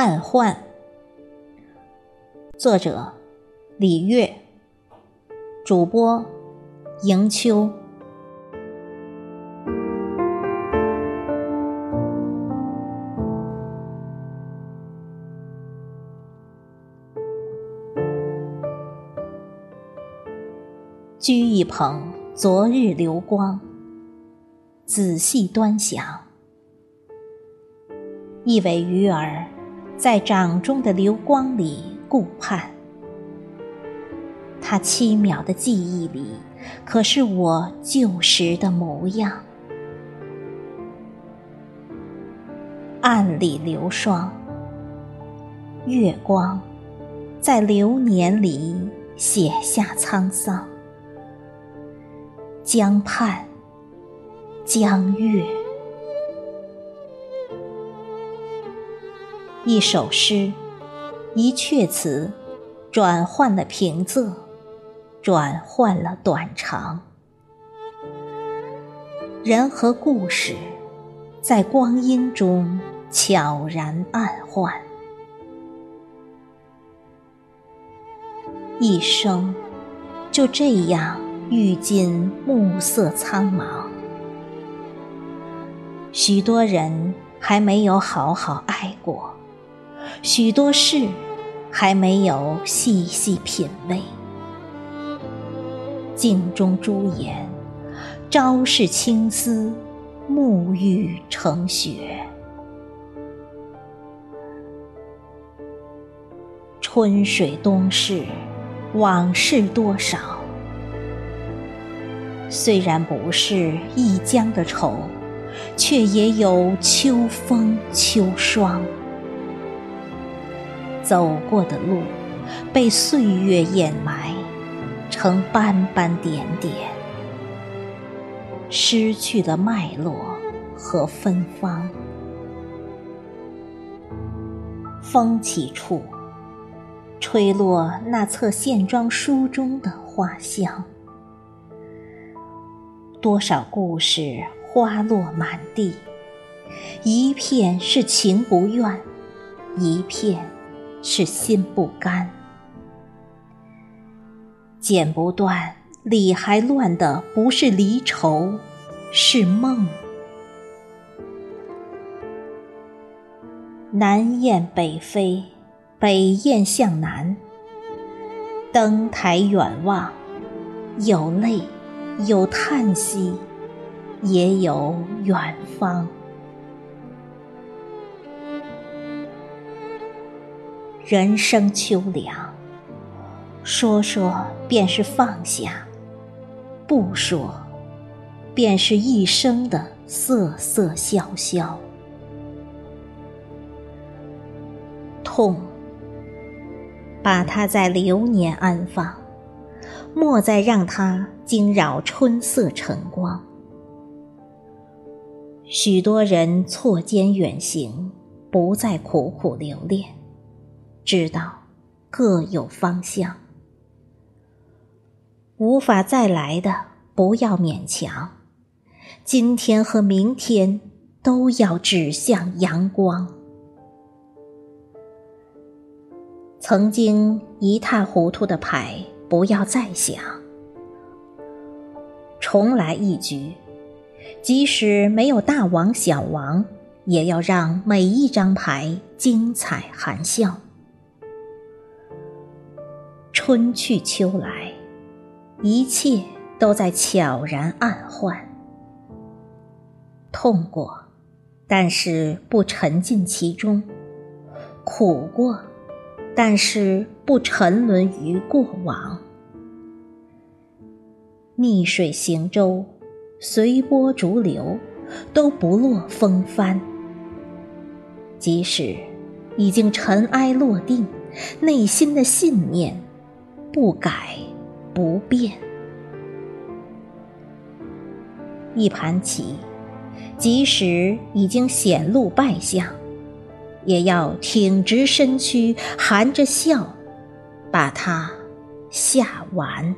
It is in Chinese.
暗换，作者李月，主播迎秋。掬一捧昨日流光，仔细端详，一尾鱼儿在掌中的流光里顾盼。他七秒的记忆里，可是我旧时的模样。暗里流霜，月光在流年里写下沧桑。江畔，江月，一首诗，一阙词，转换了平仄，转换了短长。人和故事，在光阴中悄然暗换。一生，就这样。遇尽暮色苍茫，许多人还没有好好爱过，许多事还没有细细品味。镜中朱颜，朝是青丝，暮欲成雪。春水东逝，往事多少？虽然不是一江的愁，却也有秋风秋霜。走过的路，被岁月掩埋，成斑斑点点。失去了脉络和芬芳。风起处，吹落那册线装书中的花香。多少故事花落满地，一片是情不愿，一片是心不甘。剪不断，理还乱的不是离愁，是梦。南雁北飞，北雁向南。登台远望，有泪。有叹息，也有远方。人生秋凉，说说便是放下，不说，便是一生的瑟瑟萧萧。痛，把它在流年安放。莫再让它惊扰春色晨光。许多人错肩远行，不再苦苦留恋，知道各有方向。无法再来的，不要勉强。今天和明天都要指向阳光。曾经一塌糊涂的牌。不要再想，重来一局。即使没有大王小王，也要让每一张牌精彩含笑。春去秋来，一切都在悄然暗换。痛过，但是不沉浸其中；苦过。但是不沉沦于过往，逆水行舟，随波逐流，都不落风帆。即使已经尘埃落定，内心的信念不改不变。一盘棋，即使已经显露败相。也要挺直身躯，含着笑，把它下完。